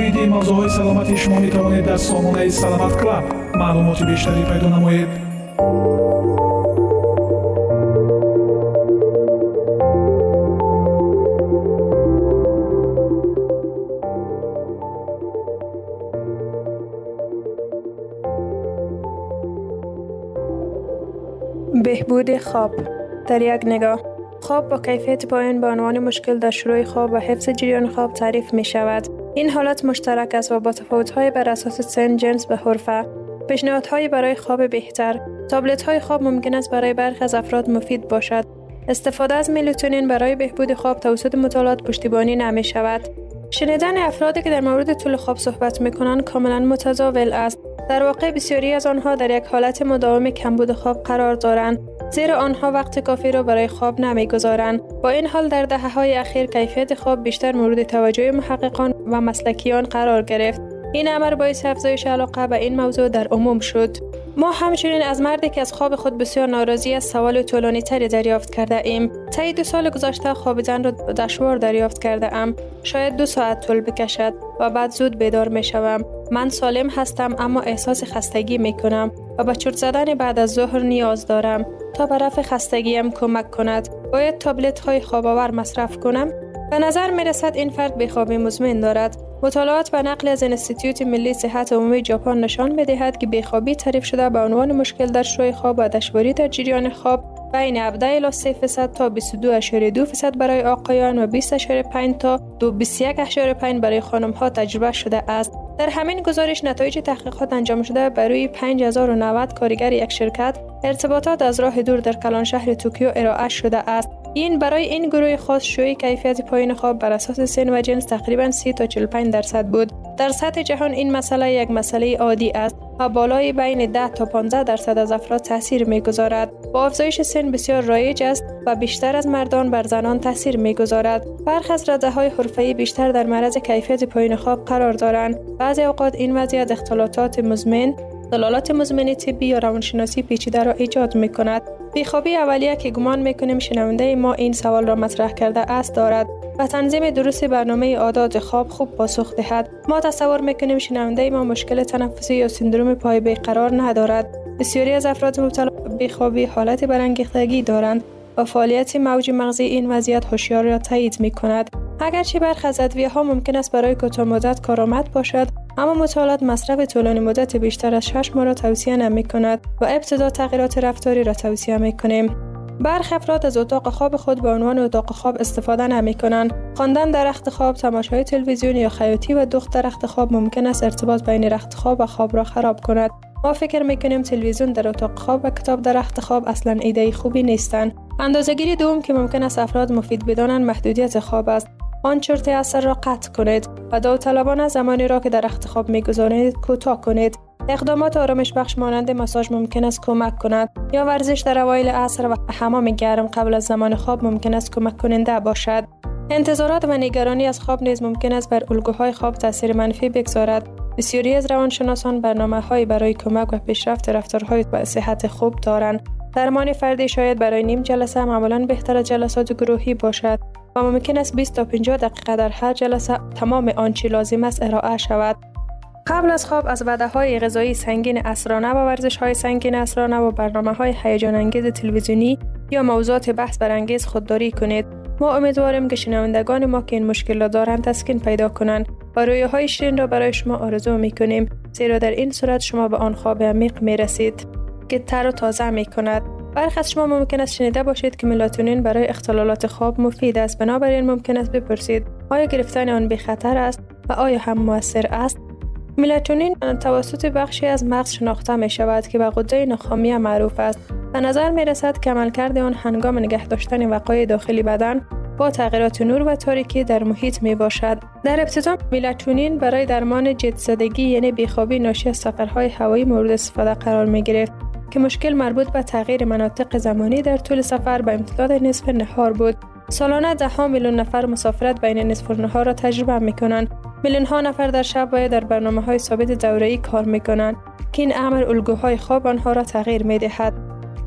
оиди мавзӯъҳои саломатии шумо метавонед дар сомонаи саломат клаб маълумоти бештарӣ пайдо намоед بهبود خواب در یک نگاه خواب با کیفیت پایین به عنوان مشکل در شروع خواب و حفظ جریان خواب تعریف می شود این حالت مشترک است و با تفاوت‌های بر اساس سن جنس و حرفه. پیشنهادهایی برای خواب بهتر تابلت های خواب ممکن است برای برخی از افراد مفید باشد. استفاده از ملاتونین برای بهبود خواب توسط مطالعات پشتیبانی نمی شود. شنیدن افرادی که در مورد طول خواب صحبت می کنند کاملا متزاول است. در واقع بسیاری از آنها در یک حالت مداوم کمبود خواب قرار دارند زیرا آنها وقت کافی را برای خواب نمی‌گذارند. با این حال در دهه های اخیر کیفیت خواب بیشتر مورد توجه محققان و مسلکیان قرار گرفت. این امر باعث افزایش علاقه به این موضوع در عموم شد. ما همچنین از مردی که از خواب خود بسیار ناراضی از سوال طولانی تری دریافت کرده ایم. طی دو سال گذشته خوابیدن را دشوار دریافت کرده ام. شاید دو ساعت طول بکشد و بعد زود بیدار می شوم. من سالم هستم اما احساس خستگی می کنم و به چرت زدن بعد از ظهر نیاز دارم. تا به رفع خستگیم کمک کند. باید تابلت های خواب آور مصرف کنم. به نظر می رسد این فرد بخوابی مزمن دارد. مطالعات به نقل از انستیتیوت ملی صحت عمومی ژاپن نشان می دهد که بیخوابی تعریف شده به عنوان مشکل در شروع خواب و دشواری در جریان خواب بین 17 الی 3 فیصد تا 22.2 فیصد برای آقایان و 20.5 تا 21.5 برای خانم ها تجربه شده است. در همین گزارش نتایج تحقیقات انجام شده بر روی 5090 کارگر یک شرکت ارتباطات از راه دور در کلان شهر توکیو ارائه شده است. این برای این گروه خاص شوی کیفیت پایین خواب بر اساس سن و جنس تقریبا 30 تا 45 درصد بود. در سطح جهان این مسئله یک مسئله عادی است و بالای بین 10 تا 15 درصد از افراد تاثیر می‌گذارد. با افزایش سن بسیار رایج است و بیشتر از مردان بر زنان تاثیر می‌گذارد. برخی از رده های حرفه‌ای بیشتر در معرض کیفیت پایین خواب قرار دارند. بعضی اوقات این وضعیت اختلالات مزمن دلالات مزمن طبی یا روانشناسی پیچیده را ایجاد می کند. بیخوابی اولیه که گمان می کنیم شنونده ما این سوال را مطرح کرده است دارد و تنظیم درست برنامه عادات خواب خوب پاسخ دهد. ما تصور می کنیم شنونده ما مشکل تنفسی یا سندروم پای بیقرار ندارد. بسیاری از افراد مبتلا بیخوابی حالت برانگیختگی دارند و فعالیت موج مغزی این وضعیت هوشیار را تایید می کند. اگرچه برخی از ها ممکن است برای کوتاه مدت کارآمد باشد اما مطالعات مصرف طولانی مدت بیشتر از 6 ماه را توصیه نمی کند و ابتدا تغییرات رفتاری را توصیه می کنیم. برخی افراد از اتاق خواب خود به عنوان اتاق خواب استفاده نمی کنند. خواندن در رخت خواب، تماشای تلویزیون یا خیاطی و دخت در رخت خواب ممکن است ارتباط بین رخت خواب و خواب را خراب کند. ما فکر می کنیم تلویزیون در اتاق خواب و کتاب در رخت خواب اصلا ایده خوبی نیستند. اندازهگیری دوم که ممکن است افراد مفید بدانند محدودیت خواب است آن چرت اثر را قطع کنید و داوطلبانه زمانی را که در رخت خواب می‌گذارید کوتاه کنید. اقدامات آرامش بخش مانند ماساژ ممکن است کمک کند یا ورزش در اوایل عصر و حمام گرم قبل از زمان خواب ممکن است کمک کننده باشد. انتظارات و نگرانی از خواب نیز ممکن است بر الگوهای خواب تاثیر منفی بگذارد. بسیاری از روانشناسان برنامه های برای کمک و پیشرفت رفتارهای و صحت خوب دارند. درمان فردی شاید برای نیم جلسه معمولا بهتر جلسات گروهی باشد. و ممکن است 20 تا 50 دقیقه در هر جلسه تمام آنچه لازم است ارائه شود. قبل از خواب از وعده های غذایی سنگین اسرانه و ورزش های سنگین اسرانه و برنامه های هیجان انگیز تلویزیونی یا موضوعات بحث برانگیز خودداری کنید. ما امیدواریم که شنوندگان ما که این مشکل را دارند تسکین پیدا کنند و رویه های شیرین را برای شما آرزو می کنیم زیرا در این صورت شما به آن خواب عمیق می رسید که تر و تازه می کند. برخی از شما ممکن است شنیده باشید که ملاتونین برای اختلالات خواب مفید است. بنابراین ممکن است بپرسید آیا گرفتن آن بی خطر است و آیا هم موثر است؟ ملاتونین توسط بخشی از مغز شناخته می شود که به غده نخامی معروف است. به نظر می رسد که عملکرد آن هنگام نگه داشتن وقای داخلی بدن با تغییرات نور و تاریکی در محیط می باشد. در ابتدا میلاتونین برای درمان جدزدگی یعنی بیخوابی ناشی از سفرهای هوایی مورد استفاده قرار می گرفت. که مشکل مربوط به تغییر مناطق زمانی در طول سفر به امتداد نصف نهار بود. سالانه ده میلیون نفر مسافرت بین نصف نهار را تجربه می کنند. میلیون ها نفر در شب باید در برنامه های ثابت دوره‌ای کار می کنند که این امر الگوهای خواب آنها را تغییر می دهد.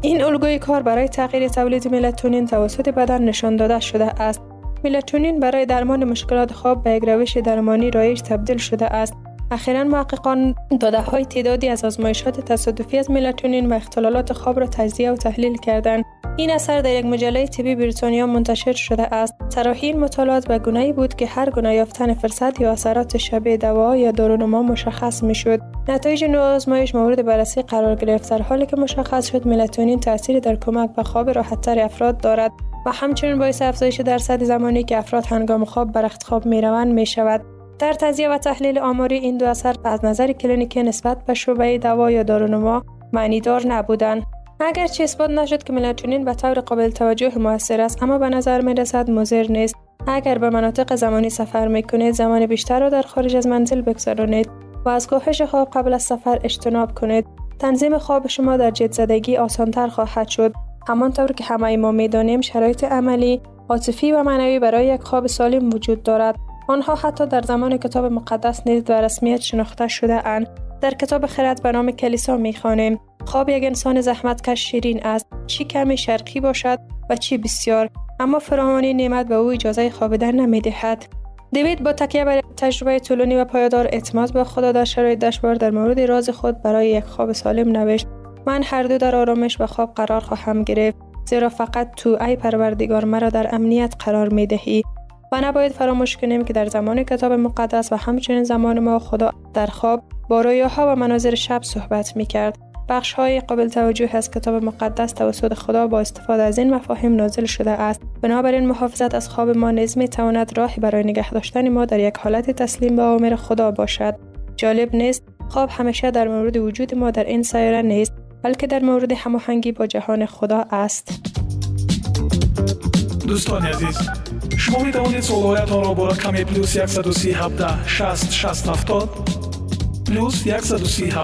این الگوی کار برای تغییر تولید میلاتونین توسط بدن نشان داده شده است. میلاتونین برای درمان مشکلات خواب به یک روش درمانی رایج تبدیل شده است اخیرا محققان داده های تعدادی از آزمایشات تصادفی از ملاتونین و اختلالات خواب را تجزیه و تحلیل کردند. این اثر در یک مجله طبی بریتانیا منتشر شده است. صراحی این مطالعات به گونه‌ای بود که هر گونه یافتن فرصت یا اثرات شبیه دوا یا دارونما مشخص می‌شد. نتایج نوع آزمایش مورد بررسی قرار گرفت در حالی که مشخص شد ملاتونین تاثیری در کمک به خواب راحتتر افراد دارد و همچنین باعث افزایش درصد زمانی که افراد هنگام خواب بر خواب می‌روند می شود در تجزیه و تحلیل آماری این دو اثر از نظر کلینیکی نسبت به شعبه دوا یا دارونما معنیدار نبودند. اگرچه اثبات نشد که ملاتونین به طور قابل توجه موثر است اما به نظر می رسد مضر نیست. اگر به مناطق زمانی سفر می کنید زمان بیشتر را در خارج از منزل بگذرانید و از کاهش خواب قبل از سفر اجتناب کنید. تنظیم خواب شما در جد زدگی آسانتر خواهد شد. همانطور که همه ما می‌دانیم شرایط عملی عاطفی و معنوی برای یک خواب سالم وجود دارد. آنها حتی در زمان کتاب مقدس نیز به رسمیت شناخته شده اند. در کتاب خرد به نام کلیسا می‌خوانیم خواب یک انسان زحمتکش شیرین است چی کمی شرقی باشد و چی بسیار اما فراوانی نعمت به او اجازه خوابیدن نمی‌دهد. دیوید با تکیه بر تجربه طولانی و پایدار اعتماد به خدا در شرایط دشوار در مورد راز خود برای یک خواب سالم نوشت من هر دو در آرامش و خواب قرار خواهم گرفت زیرا فقط تو ای پروردگار مرا در امنیت قرار می دهی و نباید فراموش کنیم که در زمان کتاب مقدس و همچنین زمان ما خدا در خواب با رویاها و مناظر شب صحبت می کرد. بخش های قابل توجه از کتاب مقدس توسط خدا با استفاده از این مفاهیم نازل شده است. بنابراین محافظت از خواب ما نیز می تواند راهی برای نگه داشتن ما در یک حالت تسلیم به آمر خدا باشد. جالب نیست خواب همیشه در مورد وجود ما در این سیاره نیست بلکه در مورد هماهنگی با جهان خدا است. دوستان عزیز шумо метавонед суолҳоятонро бо рақами плюс 137 6 6 70 плюс 137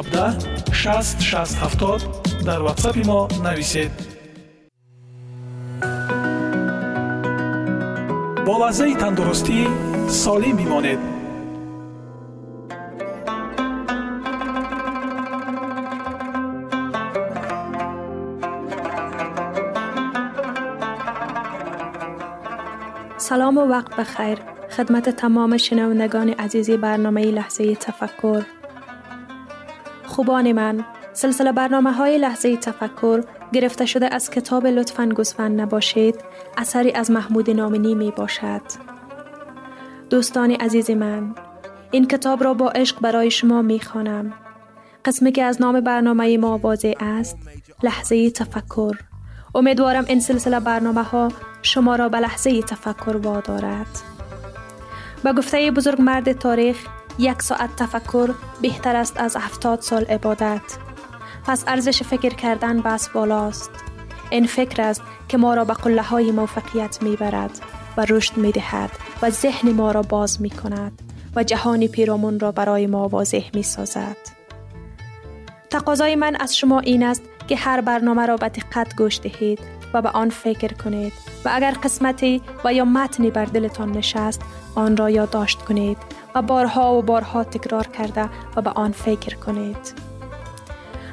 6 6 70 дар ватсапи мо нависед. Бо лаҳзаи тандурустӣ солим бимонед. سلام و وقت بخیر. خدمت تمام شنوندگان عزیزی برنامه لحظه تفکر. خوبان من سلسله برنامه های لحظه تفکر گرفته شده از کتاب لطفا گسفن نباشید اثری از محمود نامنی می باشد. دوستان عزیز من این کتاب را با عشق برای شما می خوانم. قسمی که از نام برنامه ما واضح است لحظه تفکر. امیدوارم این سلسله برنامه ها شما را به لحظه تفکر وادارد. به گفته بزرگ مرد تاریخ یک ساعت تفکر بهتر است از هفتاد سال عبادت. پس ارزش فکر کردن بس بالاست. این فکر است که ما را به قله های موفقیت می برد و رشد می دهد و ذهن ما را باز می کند و جهان پیرامون را برای ما واضح می سازد. تقاضای من از شما این است که هر برنامه را به دقت گوش دهید و به آن فکر کنید و اگر قسمتی و یا متنی بر دلتان نشست آن را یادداشت کنید و بارها و بارها تکرار کرده و به آن فکر کنید.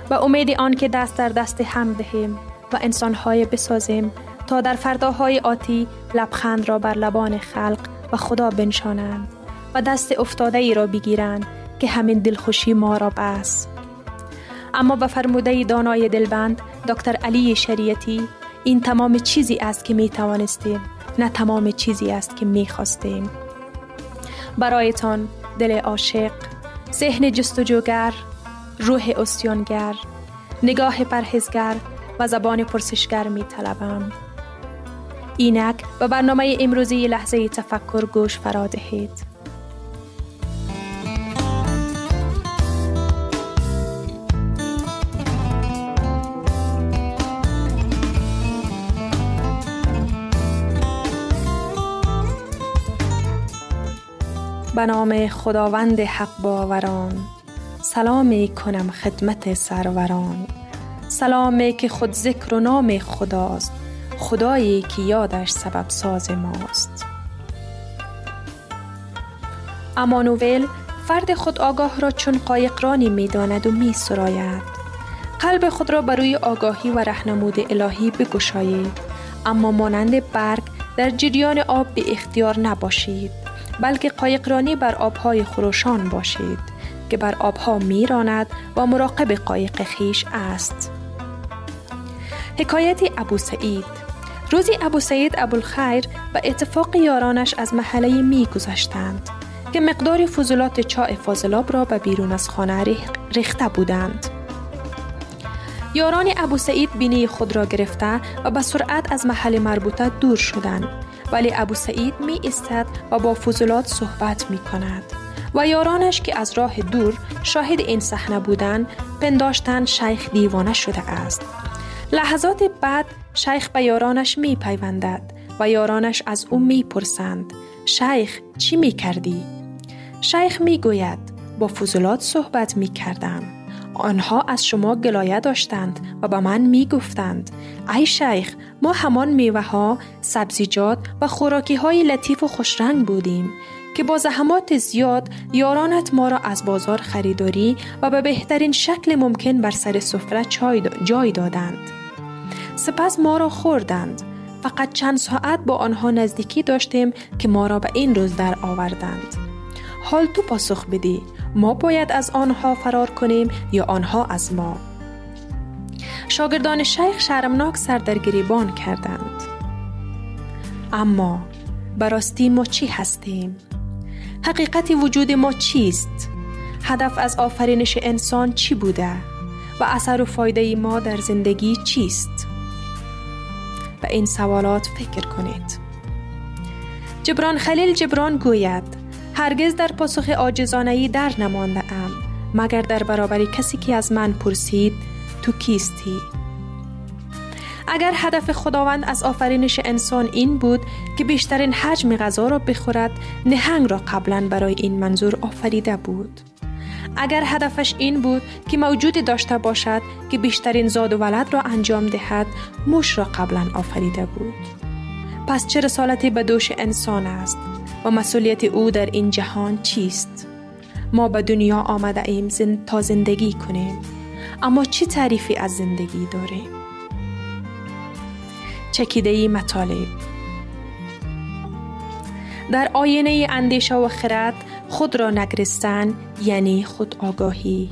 و امید آن که دست در دست هم دهیم و انسانهای بسازیم تا در فرداهای آتی لبخند را بر لبان خلق و خدا بنشانند و دست افتاده ای را بگیرند که همین دلخوشی ما را بس. اما به فرموده دانای دلبند دکتر علی شریعتی این تمام چیزی است که می توانستیم نه تمام چیزی است که می خواستیم برایتان دل عاشق ذهن جستجوگر روح استیانگر نگاه پرهزگر و زبان پرسشگر می طلبم. اینک به برنامه امروزی لحظه تفکر گوش فرا دهید. به نام خداوند حق باوران. سلامی کنم خدمت سروران. سلامی که خود ذکر و نام خداست. خدایی که یادش سبب ساز ماست. امانویل فرد خود آگاه را چون قایقرانی می داند و می سراید. قلب خود را بروی آگاهی و رهنمود الهی بگشایید. اما مانند برگ در جریان آب به اختیار نباشید. بلکه قایقرانی بر آبهای خروشان باشید که بر آبها میراند و مراقب قایق خیش است. حکایت ابو سعید. روزی ابو سعید ابوالخیر و اتفاق یارانش از محله می گذشتند که مقدار فضولات چای فاضلاب را به بیرون از خانه ریخته بودند. یاران ابو سعید بینی خود را گرفته و به سرعت از محل مربوطه دور شدند ولی ابو سعید می ایستد و با فضولات صحبت می کند و یارانش که از راه دور شاهد این صحنه بودند پنداشتن شیخ دیوانه شده است. لحظات بعد شیخ به یارانش می پیوندد و یارانش از او می پرسند شیخ چی می کردی؟ شیخ می گوید با فضولات صحبت می کردم آنها از شما گلایه داشتند و به من می گفتند ای شیخ ما همان میوه ها، سبزیجات و خوراکی های لطیف و خوشرنگ بودیم که با زحمات زیاد یارانت ما را از بازار خریداری و به بهترین شکل ممکن بر سر سفره جای دادند. سپس ما را خوردند. فقط چند ساعت با آنها نزدیکی داشتیم که ما را به این روز در آوردند. حال تو پاسخ بدی ما باید از آنها فرار کنیم یا آنها از ما؟ شاگردان شیخ شرمناک سر در گریبان کردند. اما براستی ما چی هستیم؟ حقیقت وجود ما چیست؟ هدف از آفرینش انسان چی بوده؟ و اثر و فایده ما در زندگی چیست؟ به این سوالات فکر کنید. جبران خلیل جبران گوید هرگز در پاسخ ای در نمانده ام مگر در برابر کسی که از من پرسید تو کیستی؟ اگر هدف خداوند از آفرینش انسان این بود که بیشترین حجم غذا را بخورد نهنگ را قبلا برای این منظور آفریده بود. اگر هدفش این بود که موجود داشته باشد که بیشترین زاد و ولد را انجام دهد موش را قبلا آفریده بود. پس چه رسالتی به دوش انسان است؟ و مسئولیت او در این جهان چیست؟ ما به دنیا آمده ایم زن تا زندگی کنیم. اما چه تعریفی از زندگی داریم؟ چکیده مطالب. در آینه اندیشه و خرد خود را نگرستن یعنی خود آگاهی.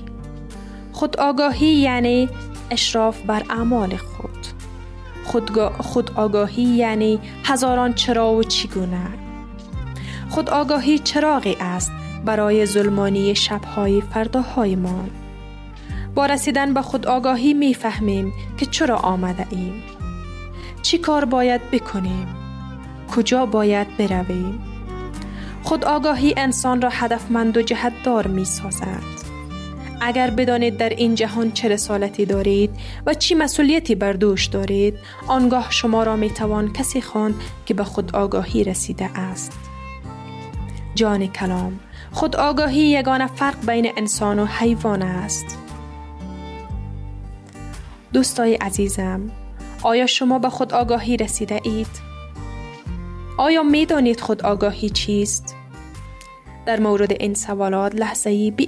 خود آگاهی یعنی اشراف بر اعمال خود. خود آگاهی یعنی هزاران چرا و چگونه. خود آگاهی چراغی است برای ظلمانی شبهای فرداهای ما. با رسیدن به خود آگاهی می فهمیم که چرا آمده ایم. چی کار باید بکنیم؟ کجا باید برویم؟ خود آگاهی انسان را هدفمند و جهتدار می سازد. اگر بدانید در این جهان چه رسالتی دارید و چی مسئولیتی بر دوش دارید آنگاه شما را می توان کسی خواند که به خود آگاهی رسیده است. جان کلام خود آگاهی یگانه فرق بین انسان و حیوان است دوستای عزیزم آیا شما به خود آگاهی رسیده اید؟ آیا می دانید خود آگاهی چیست؟ در مورد این سوالات لحظه ای بی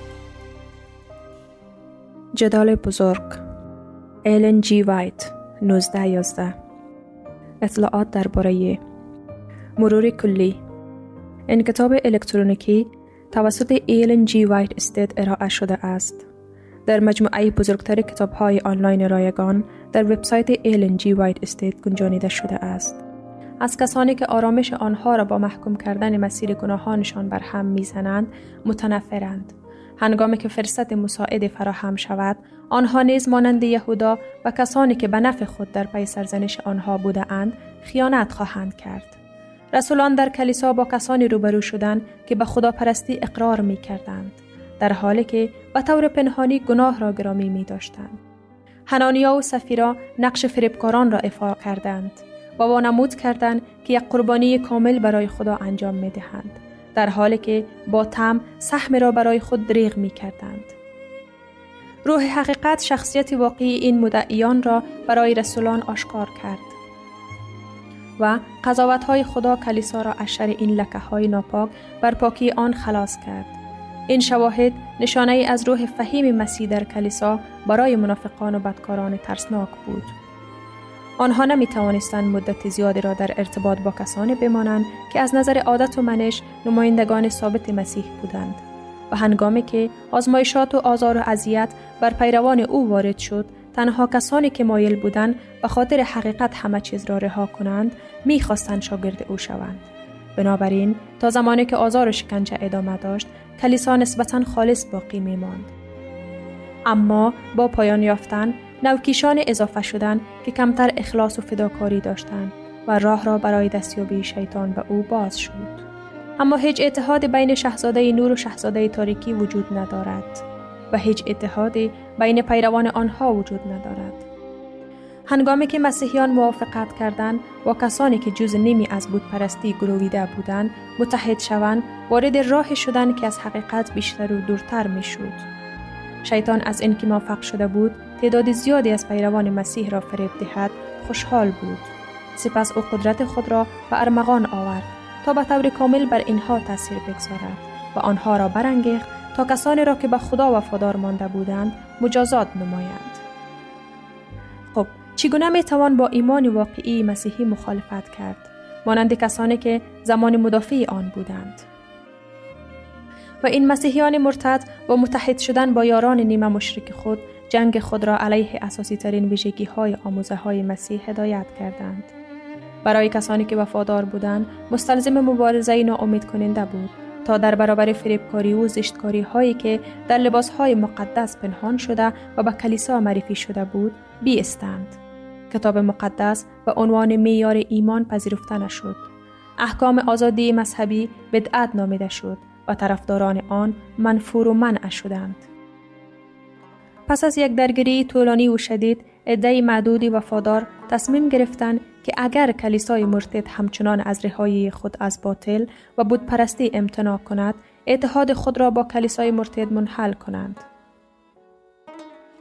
جدال بزرگ. ایلن جی وایت 1911 اطلاعات درباره مرور کلی. این کتاب الکترونیکی توسط ایلن جی وایت Estate ارائه شده است. در مجموعه بزرگتر کتاب های آنلاین رایگان در وبسایت ایلن جی وایت Estate گنجانیده شده است. از کسانی که آرامش آنها را با محکوم کردن مسیر گناهانشان بر هم می‌زنند متنفرند. هنگامی که فرصت مساعد فراهم شود آنها نیز مانند یهودا و کسانی که به نفع خود در پی سرزنش آنها بوده اند خیانت خواهند کرد رسولان در کلیسا با کسانی روبرو شدند که به خداپرستی اقرار می کردند در حالی که به طور پنهانی گناه را گرامی می داشتند. هنانیا و سفیرا نقش فریبکاران را افاق کردند و وانمود کردند که یک قربانی کامل برای خدا انجام می دهند. در حالی که با تم سهم را برای خود دریغ می کردند. روح حقیقت شخصیت واقعی این مدعیان را برای رسولان آشکار کرد و قضاوت های خدا کلیسا را از این لکه های ناپاک بر پاکی آن خلاص کرد. این شواهد نشانه ای از روح فهیم مسیح در کلیسا برای منافقان و بدکاران ترسناک بود. آنها نمی توانستند مدت زیادی را در ارتباط با کسانی بمانند که از نظر عادت و منش نمایندگان ثابت مسیح بودند و هنگامی که آزمایشات و آزار و اذیت بر پیروان او وارد شد تنها کسانی که مایل بودند به خاطر حقیقت همه چیز را رها کنند می‌خواستند شاگرد او شوند. بنابراین تا زمانی که آزار و شکنجه ادامه داشت کلیسا نسبتا خالص باقی میماند. اما با پایان یافتن نوکیشان اضافه شدند که کمتر اخلاص و فداکاری داشتند و راه را برای دستیابی شیطان به او باز شد. اما هیچ اتحاد بین شاهزاده نور و شاهزاده تاریکی وجود ندارد و هیچ اتحاد بین پیروان آنها وجود ندارد. هنگامی که مسیحیان موافقت کردند و کسانی که جز نیمی از بود پرستی گرویده بودند متحد شوند وارد راه شدن که از حقیقت بیشتر و دورتر می شد. شیطان از اینکه موفق شده بود تعداد زیادی از پیروان مسیح را فریب دهد خوشحال بود. سپس او قدرت خود را به ارمغان آورد تا به طور کامل بر اینها تاثیر بگذارد و آنها را برانگیخت تا کسانی را که به خدا وفادار مانده بودند مجازات نمایند. خب چگونه می توان با ایمان واقعی مسیحی مخالفت کرد؟ مانند کسانی که زمان مدافع آن بودند. و این مسیحیان مرتد با متحد شدن با یاران نیمه مشرک خود جنگ خود را علیه اساسی ترین ویژگی های آموزه های مسیح هدایت کردند. برای کسانی که وفادار بودند مستلزم مبارزه ناامید کننده بود تا در برابر فریبکاری و زشتکاری هایی که در لباس های مقدس پنهان شده و به کلیسا معرفی شده بود بیستند. کتاب مقدس به عنوان میار ایمان پذیرفته نشد. احکام آزادی مذهبی بدعت نامیده شد و طرفداران آن منفور و منع شدند. پس از یک درگیری طولانی و شدید عده معدودی وفادار تصمیم گرفتند که اگر کلیسای مرتد همچنان از رهایی خود از باطل و پرستی امتناع کند اتحاد خود را با کلیسای مرتد منحل کنند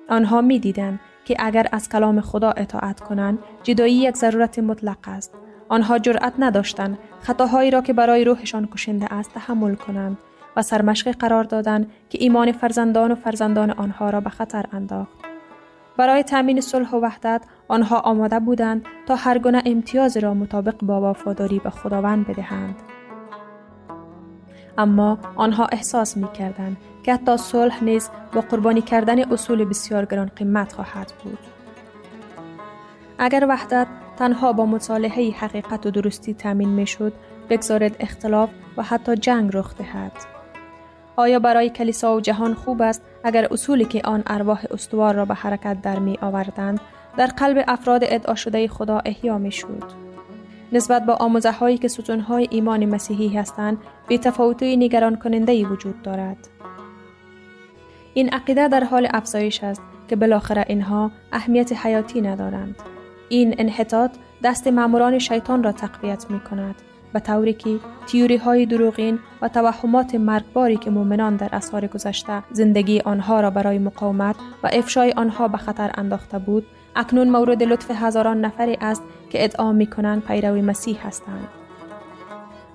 آنها می دیدند که اگر از کلام خدا اطاعت کنند جدایی یک ضرورت مطلق است آنها جرأت نداشتند. خطاهایی را که برای روحشان کشنده است تحمل کنند و سرمشق قرار دادند که ایمان فرزندان و فرزندان آنها را به خطر انداخت. برای تأمین صلح و وحدت آنها آماده بودند تا هر گونه امتیاز را مطابق با وفاداری به خداوند بدهند. اما آنها احساس می کردند که حتی صلح نیز با قربانی کردن اصول بسیار گران قیمت خواهد بود. اگر وحدت تنها با مصالحه حقیقت و درستی تامین می شد بگذارد اختلاف و حتی جنگ رخ دهد آیا برای کلیسا و جهان خوب است اگر اصولی که آن ارواح استوار را به حرکت در می آوردند در قلب افراد ادعا شده خدا احیا می شود. نسبت با آموزه هایی که ستون های ایمان مسیحی هستند بی تفاوتی نگران کننده وجود دارد. این عقیده در حال افزایش است که بالاخره اینها اهمیت حیاتی ندارند. این انحطاط دست ماموران شیطان را تقویت می کند به طوری که تیوری های دروغین و توهمات مرگباری که مؤمنان در اسفار گذشته زندگی آنها را برای مقاومت و افشای آنها به خطر انداخته بود اکنون مورد لطف هزاران نفری است که ادعا می کنند پیرو مسیح هستند.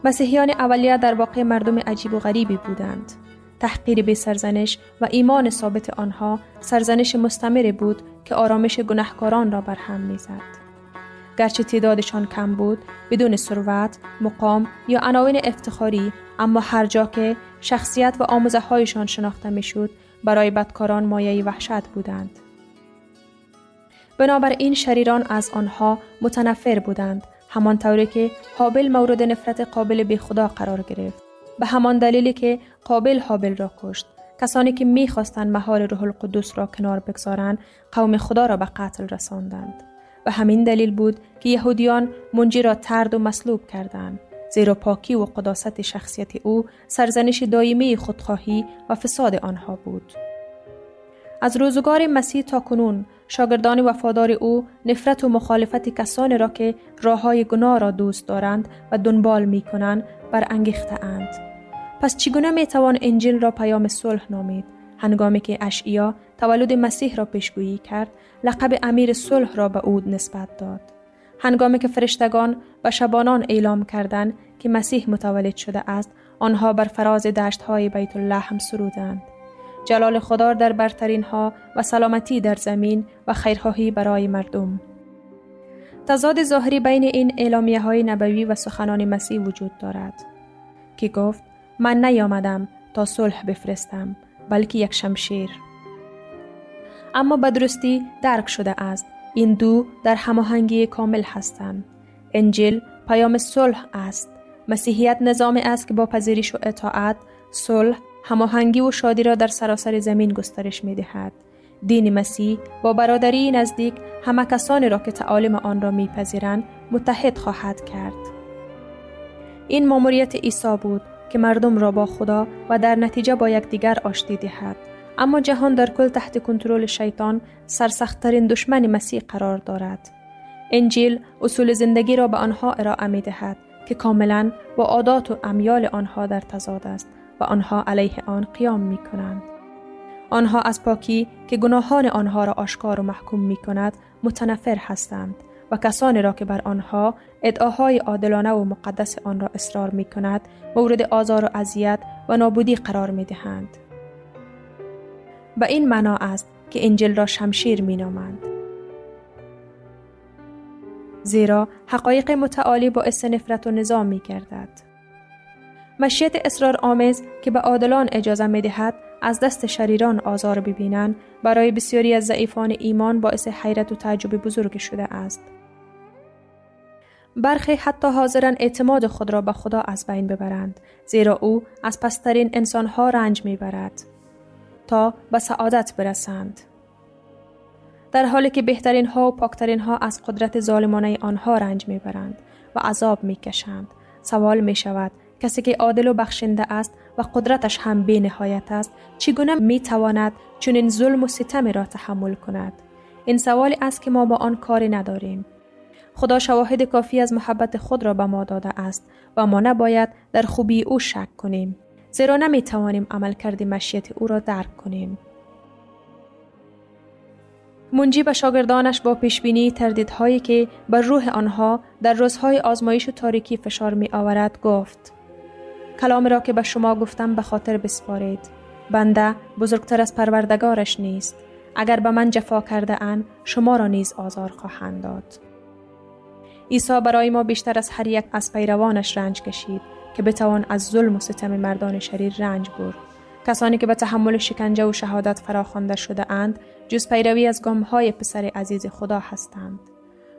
مسیحیان اولیه در واقع مردم عجیب و غریبی بودند. تحقیر به سرزنش و ایمان ثابت آنها سرزنش مستمر بود که آرامش گناهکاران را برهم می‌زد. گرچه تعدادشان کم بود بدون ثروت مقام یا عناوین افتخاری اما هر جا که شخصیت و آموزه هایشان شناخته می‌شد برای بدکاران مایه وحشت بودند. بنابراین شریران از آنها متنفر بودند همان طوری که حابل مورد نفرت قابل به خدا قرار گرفت. به همان دلیلی که قابل حابل را کشت. کسانی که می‌خواستند مهار روح القدس را کنار بگذارند قوم خدا را به قتل رساندند و همین دلیل بود که یهودیان منجی را ترد و مصلوب کردند زیرا پاکی و قداست شخصیت او سرزنش دائمی خودخواهی و فساد آنها بود از روزگار مسیح تا کنون شاگردان وفادار او نفرت و مخالفت کسانی را که راه های گناه را دوست دارند و دنبال می کنند برانگیخته اند. پس چگونه می توان انجیل را پیام صلح نامید؟ هنگامی که اشعیا تولد مسیح را پیشگویی کرد لقب امیر صلح را به او نسبت داد. هنگامی که فرشتگان و شبانان اعلام کردند که مسیح متولد شده است آنها بر فراز دشت های بیت الله هم سرودند. جلال خدا در برترین ها و سلامتی در زمین و خیرخواهی برای مردم. تضاد ظاهری بین این اعلامیه های نبوی و سخنان مسیح وجود دارد. که گفت من نیامدم تا صلح بفرستم بلکه یک شمشیر اما به درستی درک شده است این دو در هماهنگی کامل هستند انجیل پیام صلح است مسیحیت نظام است که با پذیرش و اطاعت صلح هماهنگی و شادی را در سراسر زمین گسترش می دهد. دین مسیح با برادری نزدیک همه کسانی را که تعالیم آن را میپذیرند متحد خواهد کرد. این ماموریت عیسی بود که مردم را با خدا و در نتیجه با یکدیگر آشتی دهد. اما جهان در کل تحت کنترل شیطان سرسختترین دشمن مسیح قرار دارد. انجیل اصول زندگی را به آنها ارائه می دهد که کاملا با عادات و امیال آنها در تضاد است و آنها علیه آن قیام می کنند. آنها از پاکی که گناهان آنها را آشکار و محکوم می کند متنفر هستند و کسانی را که بر آنها ادعاهای عادلانه و مقدس آن را اصرار می کند مورد آزار و اذیت و نابودی قرار می دهند. به این معنا است که انجیل را شمشیر می نامند. زیرا حقایق متعالی باعث نفرت و نظام می گردد. مشیت اصرار آمیز که به عادلان اجازه می دهد از دست شریران آزار ببینند برای بسیاری از ضعیفان ایمان باعث حیرت و تعجب بزرگ شده است. برخی حتی حاضرن اعتماد خود را به خدا از بین ببرند زیرا او از پسترین انسانها رنج می‌برد تا به سعادت برسند در حالی که بهترین ها و پاکترین ها از قدرت ظالمانه آنها رنج می‌برند و عذاب می‌کشند سوال می شود کسی که عادل و بخشنده است و قدرتش هم بی نهایت است چگونه می تواند چنین ظلم و ستم را تحمل کند؟ این سوالی است که ما با آن کاری نداریم. خدا شواهد کافی از محبت خود را به ما داده است و ما نباید در خوبی او شک کنیم زیرا نمی توانیم عمل کرده مشیت او را درک کنیم. منجی به شاگردانش با پیشبینی تردیدهایی که بر روح آنها در روزهای آزمایش و تاریکی فشار می آورد گفت کلام را که به شما گفتم به خاطر بسپارید. بنده بزرگتر از پروردگارش نیست. اگر به من جفا کرده ان شما را نیز آزار خواهند داد. عیسی برای ما بیشتر از هر یک از پیروانش رنج کشید که بتوان از ظلم و ستم مردان شریر رنج برد. کسانی که به تحمل شکنجه و شهادت فراخوانده شده اند جز پیروی از های پسر عزیز خدا هستند.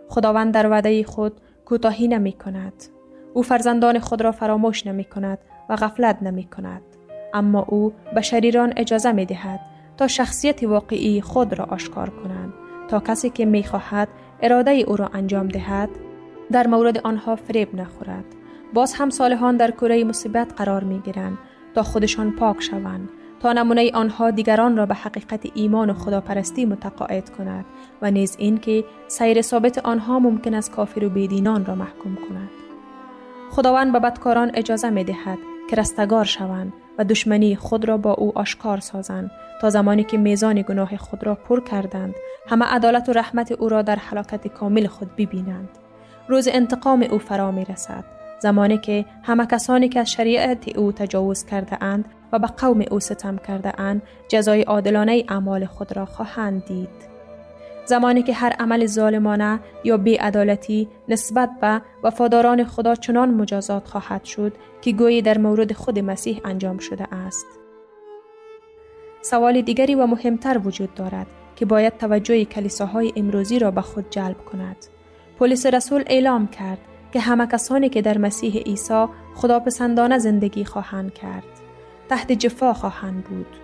خداوند در وعده خود کوتاهی نمی کند. او فرزندان خود را فراموش نمی کند و غفلت نمی کند. اما او به شریران اجازه می دهد تا شخصیت واقعی خود را آشکار کنند. تا کسی که می خواهد اراده او را انجام دهد در مورد آنها فریب نخورد. باز هم صالحان در کره مصیبت قرار می گیرند تا خودشان پاک شوند تا نمونه آنها دیگران را به حقیقت ایمان و خداپرستی متقاعد کند و نیز اینکه سیر ثابت آنها ممکن است کافر و بیدینان را محکوم کند. خداوند به بدکاران اجازه می دهد که رستگار شوند و دشمنی خود را با او آشکار سازند تا زمانی که میزان گناه خود را پر کردند همه عدالت و رحمت او را در حلاکت کامل خود ببینند. روز انتقام او فرا می رسد زمانی که همه کسانی که از شریعت او تجاوز کرده اند و به قوم او ستم کرده اند جزای عادلانه اعمال خود را خواهند دید. زمانی که هر عمل ظالمانه یا بیعدالتی نسبت به وفاداران خدا چنان مجازات خواهد شد که گویی در مورد خود مسیح انجام شده است. سوال دیگری و مهمتر وجود دارد که باید توجه کلیساهای امروزی را به خود جلب کند. پلیس رسول اعلام کرد که همه کسانی که در مسیح عیسی خداپسندانه زندگی خواهند کرد تحت جفا خواهند بود.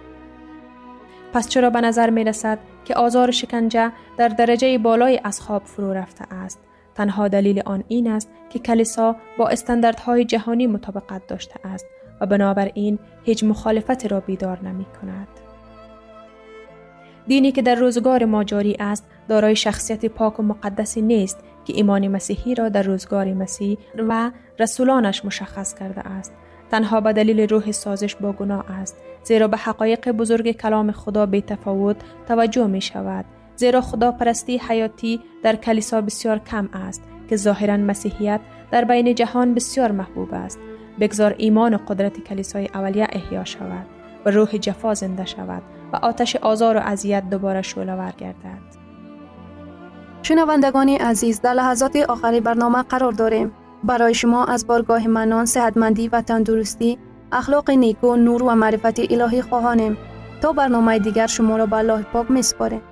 پس چرا به نظر می رسد که آزار شکنجه در درجه بالای اصحاب فرو رفته است تنها دلیل آن این است که کلیسا با استانداردهای جهانی مطابقت داشته است و بنابراین هیچ مخالفت را بیدار نمی کند. دینی که در روزگار ما جاری است دارای شخصیت پاک و مقدسی نیست که ایمان مسیحی را در روزگار مسیح و رسولانش مشخص کرده است تنها به دلیل روح سازش با گناه است زیرا به حقایق بزرگ کلام خدا به تفاوت توجه می شود. زیرا خدا پرستی حیاتی در کلیسا بسیار کم است که ظاهرا مسیحیت در بین جهان بسیار محبوب است. بگذار ایمان و قدرت کلیسای اولیه احیا شود و روح جفا زنده شود و آتش آزار و اذیت دوباره شعله گردد شنوندگان عزیز در لحظات آخری برنامه قرار داریم. برای شما از بارگاه منان صحتمندی و تندرستی اخلاق نیکو نور و معرفت الهی خواهانیم تا برنامه دیگر شما را به الله پاک میسپاریم